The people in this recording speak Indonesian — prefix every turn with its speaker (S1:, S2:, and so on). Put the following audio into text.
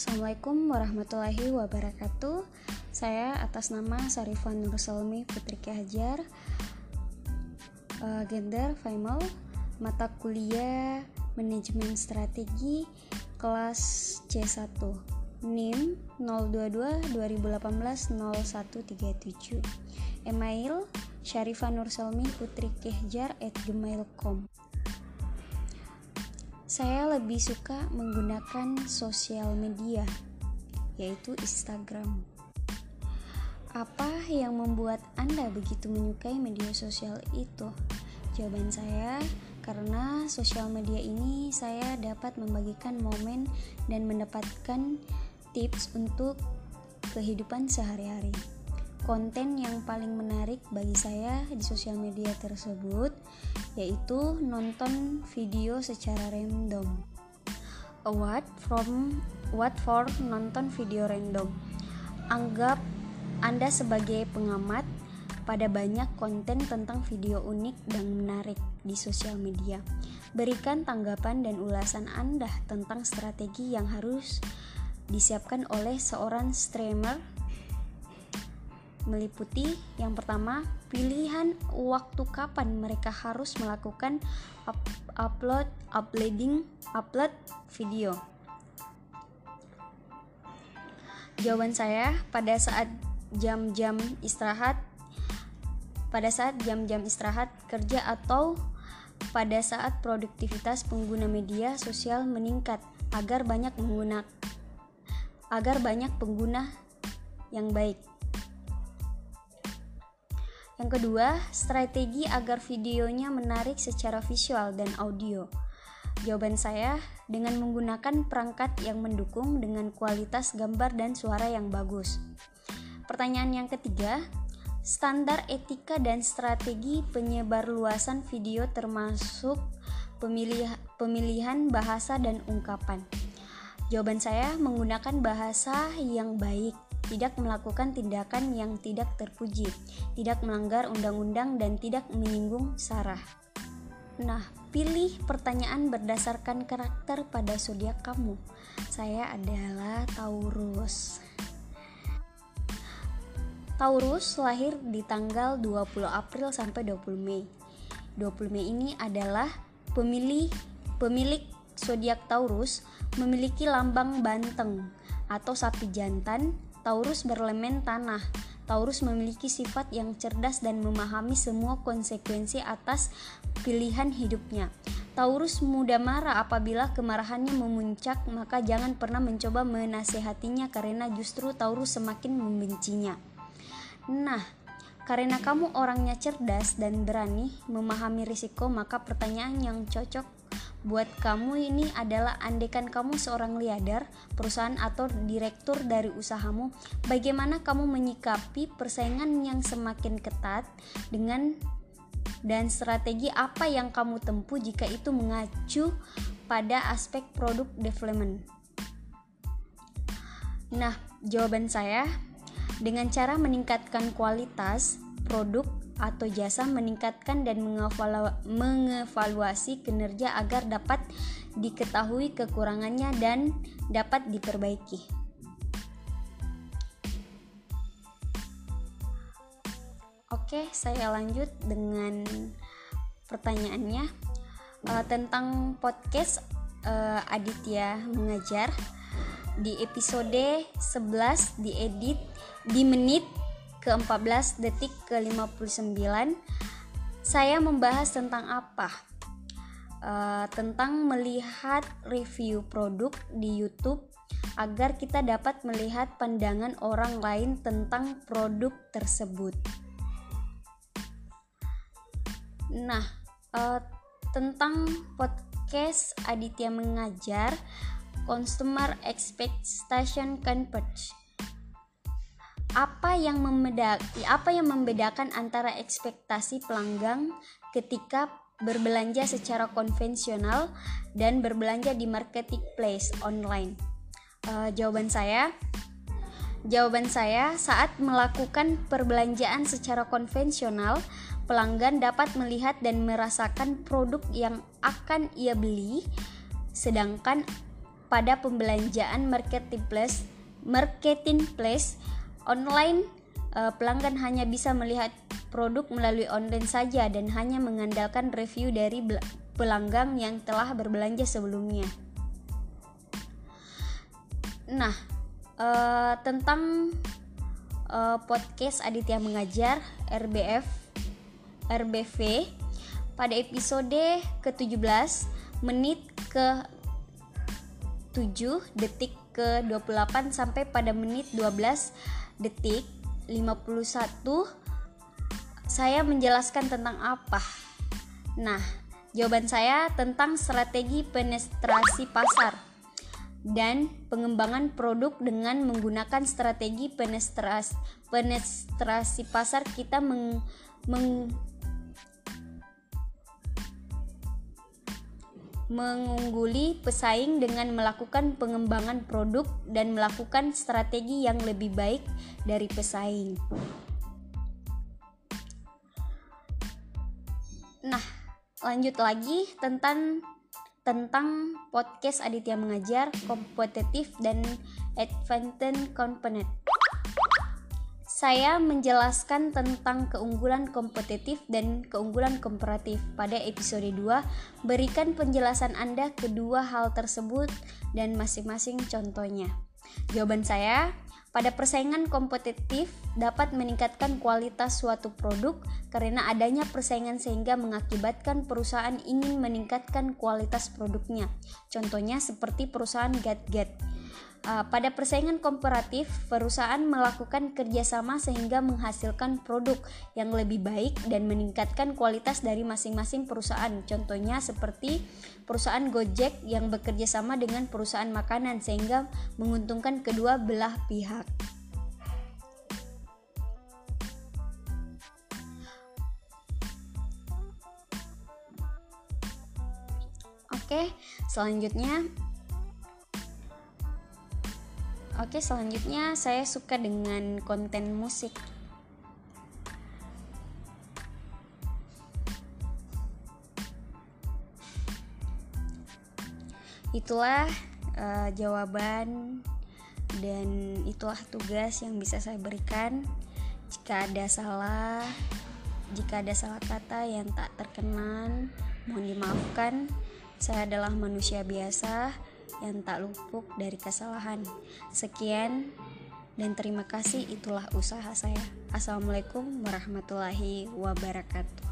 S1: Assalamualaikum warahmatullahi wabarakatuh. Saya atas nama Sarifan Nursalmi Putri Ki Hajar, uh, gender female, mata kuliah manajemen strategi kelas C1. NIM 022 2018 0137. Email Syarifah Nursalmi Putri Kehjar at gmail.com Saya lebih suka menggunakan sosial media, yaitu Instagram. Apa yang membuat Anda begitu menyukai media sosial itu? Jawaban saya, karena sosial media ini saya dapat membagikan momen dan mendapatkan tips untuk kehidupan sehari-hari. Konten yang paling menarik bagi saya di sosial media tersebut yaitu nonton video secara random. What from what for nonton video random? Anggap Anda sebagai pengamat pada banyak konten tentang video unik dan menarik di sosial media. Berikan tanggapan dan ulasan Anda tentang strategi yang harus disiapkan oleh seorang streamer meliputi yang pertama pilihan waktu kapan mereka harus melakukan up, upload uploading upload video jawaban saya pada saat jam-jam istirahat pada saat jam-jam istirahat kerja atau pada saat produktivitas pengguna media sosial meningkat agar banyak menggunakan agar banyak pengguna yang baik. Yang kedua, strategi agar videonya menarik secara visual dan audio. Jawaban saya dengan menggunakan perangkat yang mendukung dengan kualitas gambar dan suara yang bagus. Pertanyaan yang ketiga, standar etika dan strategi penyebar luasan video termasuk pemilihan bahasa dan ungkapan. Jawaban saya menggunakan bahasa yang baik, tidak melakukan tindakan yang tidak terpuji, tidak melanggar undang-undang dan tidak menyinggung sarah. Nah, pilih pertanyaan berdasarkan karakter pada zodiak kamu. Saya adalah Taurus. Taurus lahir di tanggal 20 April sampai 20 Mei. 20 Mei ini adalah pemilih pemilik zodiak Taurus memiliki lambang banteng atau sapi jantan. Taurus berelemen tanah. Taurus memiliki sifat yang cerdas dan memahami semua konsekuensi atas pilihan hidupnya. Taurus mudah marah apabila kemarahannya memuncak, maka jangan pernah mencoba menasehatinya karena justru Taurus semakin membencinya. Nah, karena kamu orangnya cerdas dan berani memahami risiko, maka pertanyaan yang cocok buat kamu ini adalah andekan kamu seorang liadar, perusahaan atau direktur dari usahamu, bagaimana kamu menyikapi persaingan yang semakin ketat dengan dan strategi apa yang kamu tempuh jika itu mengacu pada aspek produk development. Nah, jawaban saya dengan cara meningkatkan kualitas produk atau jasa meningkatkan dan mengevaluasi kinerja agar dapat diketahui kekurangannya dan dapat diperbaiki. Oke, saya lanjut dengan pertanyaannya uh, tentang podcast uh, Aditya mengajar di episode 11 diedit di menit ke-14 detik ke-59 saya membahas tentang apa? Uh, tentang melihat review produk di YouTube agar kita dapat melihat pandangan orang lain tentang produk tersebut. Nah, uh, tentang podcast Aditya mengajar Consumer Expectation Converge apa yang membedakan apa yang membedakan antara ekspektasi pelanggan ketika berbelanja secara konvensional dan berbelanja di marketplace online? Uh, jawaban saya, jawaban saya saat melakukan perbelanjaan secara konvensional, pelanggan dapat melihat dan merasakan produk yang akan ia beli, sedangkan pada pembelanjaan marketplace marketing place online uh, pelanggan hanya bisa melihat produk melalui online saja dan hanya mengandalkan review dari pelanggan yang telah berbelanja sebelumnya. Nah, uh, tentang uh, podcast Aditya Mengajar RBF RBV pada episode ke-17 menit ke 7 detik ke 28 sampai pada menit 12 detik 51 saya menjelaskan tentang apa? Nah, jawaban saya tentang strategi penetrasi pasar dan pengembangan produk dengan menggunakan strategi penetrasi, penetrasi pasar kita meng, meng, mengungguli pesaing dengan melakukan pengembangan produk dan melakukan strategi yang lebih baik dari pesaing. Nah, lanjut lagi tentang tentang podcast Aditya Mengajar kompetitif dan advantage component saya menjelaskan tentang keunggulan kompetitif dan keunggulan komparatif. Pada episode 2, berikan penjelasan Anda kedua hal tersebut dan masing-masing contohnya. Jawaban saya, pada persaingan kompetitif dapat meningkatkan kualitas suatu produk karena adanya persaingan sehingga mengakibatkan perusahaan ingin meningkatkan kualitas produknya. Contohnya seperti perusahaan GetGet. -Get Uh, pada persaingan komparatif, perusahaan melakukan kerjasama sehingga menghasilkan produk yang lebih baik dan meningkatkan kualitas dari masing-masing perusahaan. Contohnya seperti perusahaan Gojek yang bekerja sama dengan perusahaan makanan sehingga menguntungkan kedua belah pihak. Oke, selanjutnya Oke, selanjutnya saya suka dengan konten musik. Itulah uh, jawaban dan itulah tugas yang bisa saya berikan. Jika ada salah, jika ada salah kata yang tak terkenan, mohon dimaafkan. Saya adalah manusia biasa yang tak lupuk dari kesalahan. Sekian dan terima kasih itulah usaha saya. Assalamualaikum warahmatullahi wabarakatuh.